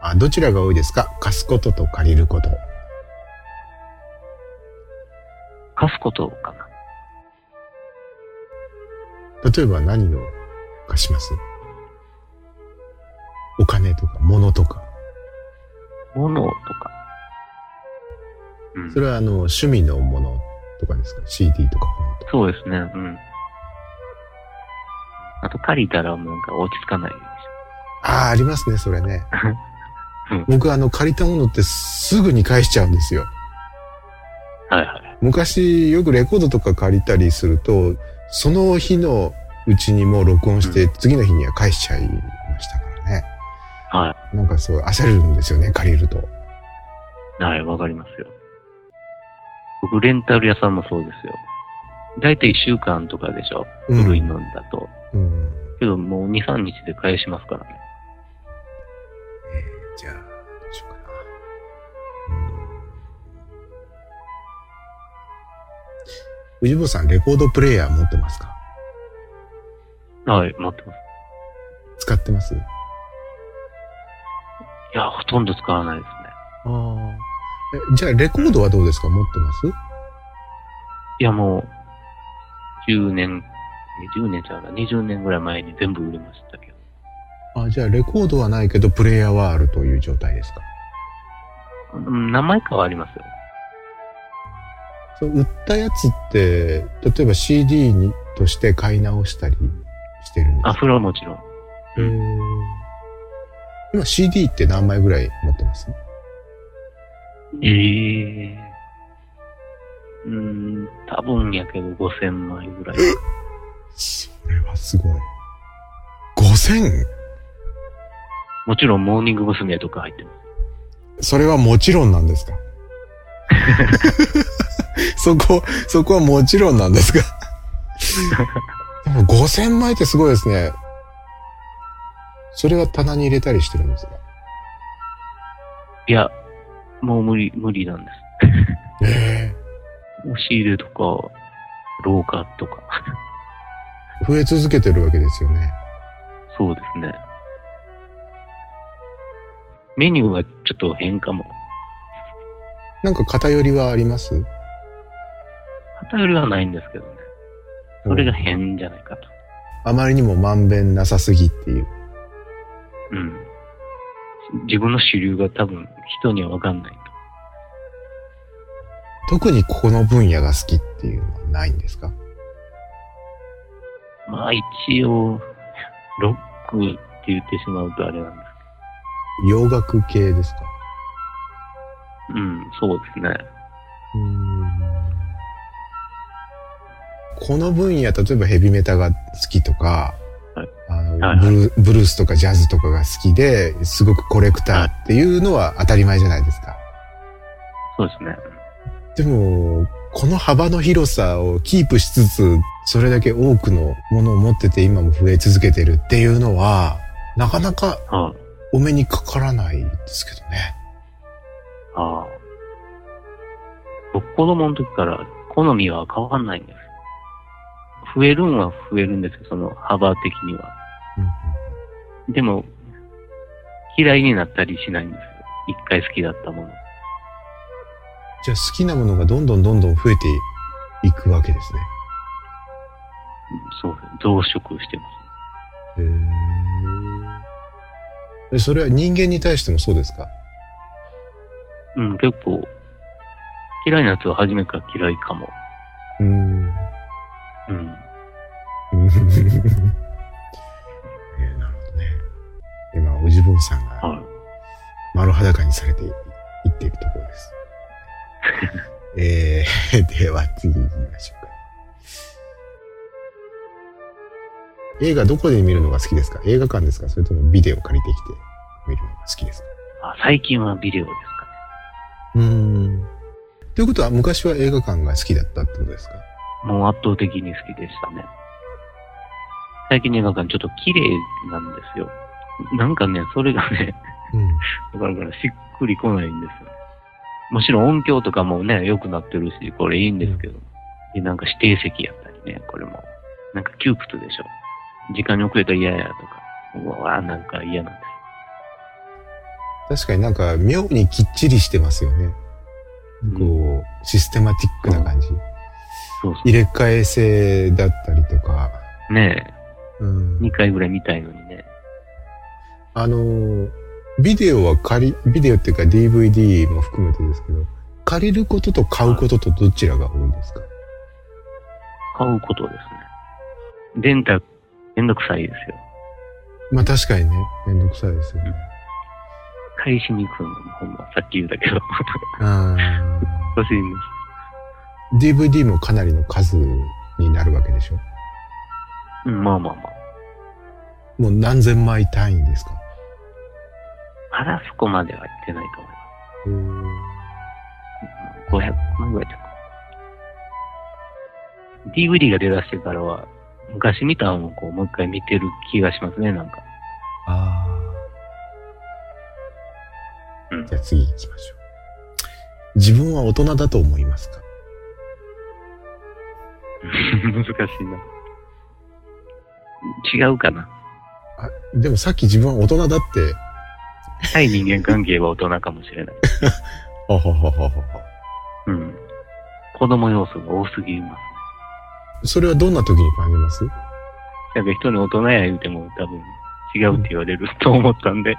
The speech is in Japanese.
あ、どちらが多いですか？貸すことと借りること。貸すことかな。例えば何を貸します？お金とか物とか。物とか。うんそ。れはあの趣味のものとかですか ?CD とか本とか。そうですね。うん。あと借りたらもうなんか落ち着かないでしああ、ありますね、それね うん。僕あの借りたものってすぐに返しちゃうんですよ。ょ。はいはい。昔よくレコードとか借りたりすると、その日のうちにもう録音して、次の日には返しちゃいましたからね。はい。なんかそう焦るんですよね、借りると。はい、わかりますよ。僕、レンタル屋さんもそうですよ。だいたい1週間とかでしょ。うん古いのだと。うん。けどもう2、3日で返しますからね。えーじゃあ、どうしようかな。うん。藤本さん、レコードプレイヤー持ってますか？はい、持ってます。使ってます？いや、ほとんど使わないですね。ああ。え、じゃあ、レコードはどうですか？持ってます？いや、もう、10年、20年ちゃうな、20年ぐらい前に全部売れましたけど。あ、じゃあ、レコードはないけど、プレイヤーはあるという状態ですか？うん、何枚かはありますよ。そう売ったやつって、例えば CD にとして買い直したりしてるんですあ、かそれはもちろん。へー今 CD って何枚ぐらい持ってます？ええうん、多分やけど5000枚ぐらい。それはすごい。5000? もちろんモーニング娘。とか入ってます。それはもちろんなんですか？そこ、そこはもちろんなんですか？でも5000枚ってすごいですね。それは棚に入れたりしてるんですか？いや、もう無理、無理なんです。え押し入れとか、廊下とか。え増え続けてるわけですよね。そうですね。メニューはちょっと変かも。なんか偏りはあります？偏りはないんですけどね。それが変じゃないかと。あまりにもまんべんなさすぎっていう。うん。自分の主流が多分人にはわかんないと。特にここの分野が好きっていうのはないんですか？まあ一応、ロックって言ってしまうとあれなんです洋楽系ですか？うん、そうですね。うーんこの分野、例えばヘビメタが好きとか、はいあのはいはいブルーブルースとかジャズとかが好きで、すごくコレクターっていうのは当たり前じゃないですか。そうですね。でも、この幅の広さをキープしつつ、それだけ多くのものを持ってて今も増え続けてるっていうのは、なかなかはい、お目にかからないですけどね。ああ。僕子供の時から好みは変わんないんです。増えるんは増えるんですよ、その幅的には。でも、嫌いになったりしないんですよ。一回好きだったもの。じゃあ好きなものがどんどんどんどん増えていくわけですね。そう、増殖してます。へえ。それは人間に対してもそうですか？うん、結構、嫌いなやつは初めから嫌いかも。うーん。うん。えーなるほどね。今、おじぼうさんがはい。丸裸にされていっているところです。えー、では次行きましょうか。映画どこで見るのが好きですか？映画館ですか？それともビデオ借りてきて見るのが好きですか？あ最近はビデオですかうーん。ということは昔は映画館が好きだったってことですか？ね。もう圧倒的に好きでしたね。最近の映画館ちょっと綺麗なんですよ。なんかね、それがね、うん。だからしっくりこないんですよね。もちろん音響とかもね、良くなってるし、これいいんですけど。で、なんか指定席やったりね、これも。なんか窮屈でしょ。時間に遅れたら嫌やとか。うわ、なんか嫌なんです。確かになんか妙にきっちりしてますよね。こう、システマティックな感じ。そうそ入れ替え制だったりとか。う。ねうんえ、2回ぐらい見たいのにね。あのー、ビデオは借り、ビデオっていうか DVD も含めてですけど、借りることと買うこととどちらが多いですか？買うことですね。レンタ、めんどくさいですよ。まあ確かにね、めんどくさいですよね。返しに行くのもほんま、さっき言ったけど。あ欲しいんでー DVD もかなりの数になるわけでしょ？す。うん、まあまあまあ。もう何千枚単位ですか？まだそこまでは行ってないと思います。500万ぐらいちゃうか。DVD が出だしてからは、昔見たのをこう、もう一回見てる気がしますね、なんか。ああ。うんじゃあ次行きましょう。自分は大人だと思いますか？難しいな。違うかな。あ、でもさっき自分は大人だって、対人間関係は大人かもしれない。あははははは。うん。子供要素が多すぎます。それはどんな時に感じます？なんか人に大人や言うても多分違うって言われると思ったんで。